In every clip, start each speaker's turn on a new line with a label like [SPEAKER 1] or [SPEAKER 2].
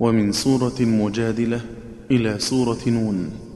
[SPEAKER 1] ومن سورة المجادلة إلى سورة نون.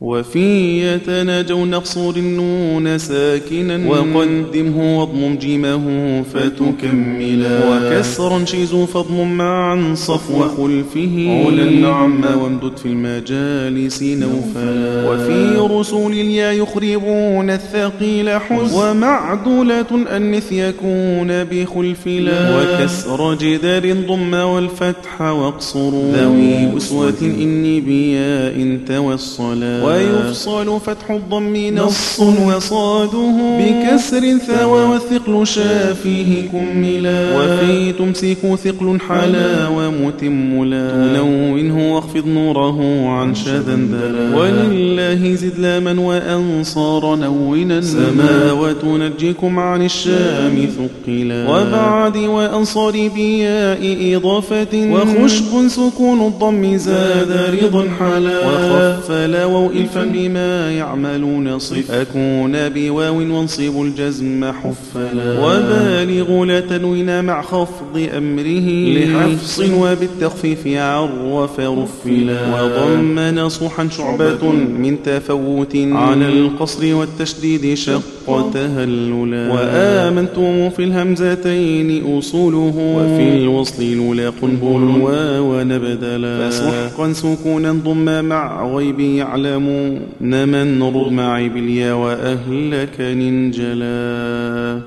[SPEAKER 1] وفي يتناجوا نقصر النون ساكنا. وقدمه واضمم جيمه فتكملا. وكسرا شيزوا فاضمم معا صفو خلفه. علا نعم وامدد في المجالس نوفلا. وفي رسول اليا يخربون الثقيل حز. ومعدولة أنث يكون بخلف لا وكسر جدار ضم والفتح واقصر ذوي أسوة إني بياء توصلا. ويفصل فتح الضم نص وصاده. بكسر ثوى والثقل شافيه كملا وفي تمسك ثقل حلا ومتم لا. تلونه واخفض نوره عن شذا دلا ولله زد لاما وأنصار نونا. سماوة تنجيكم عن الشام ثقلا. وبعد وأنصار بياء إضافة. وخشب سكون الضم زاد رضا حلا. وخف لووا إلفا بما يعملون صف أكون بواو وانصب الجزم حفلا وبالغ لا تنوين مع خفض أمره لحفص وبالتخفيف عرف رفلا وضم نصحا شعبة من تفوت على القصر والتشديد شق تهللا وآمنتم في الهمزتين أصوله وفي الوصل لولا قنبل ونبدلا فسحقا سكونا ضم مع غيب يعلم نمن رمع باليا وأهلك ننجلا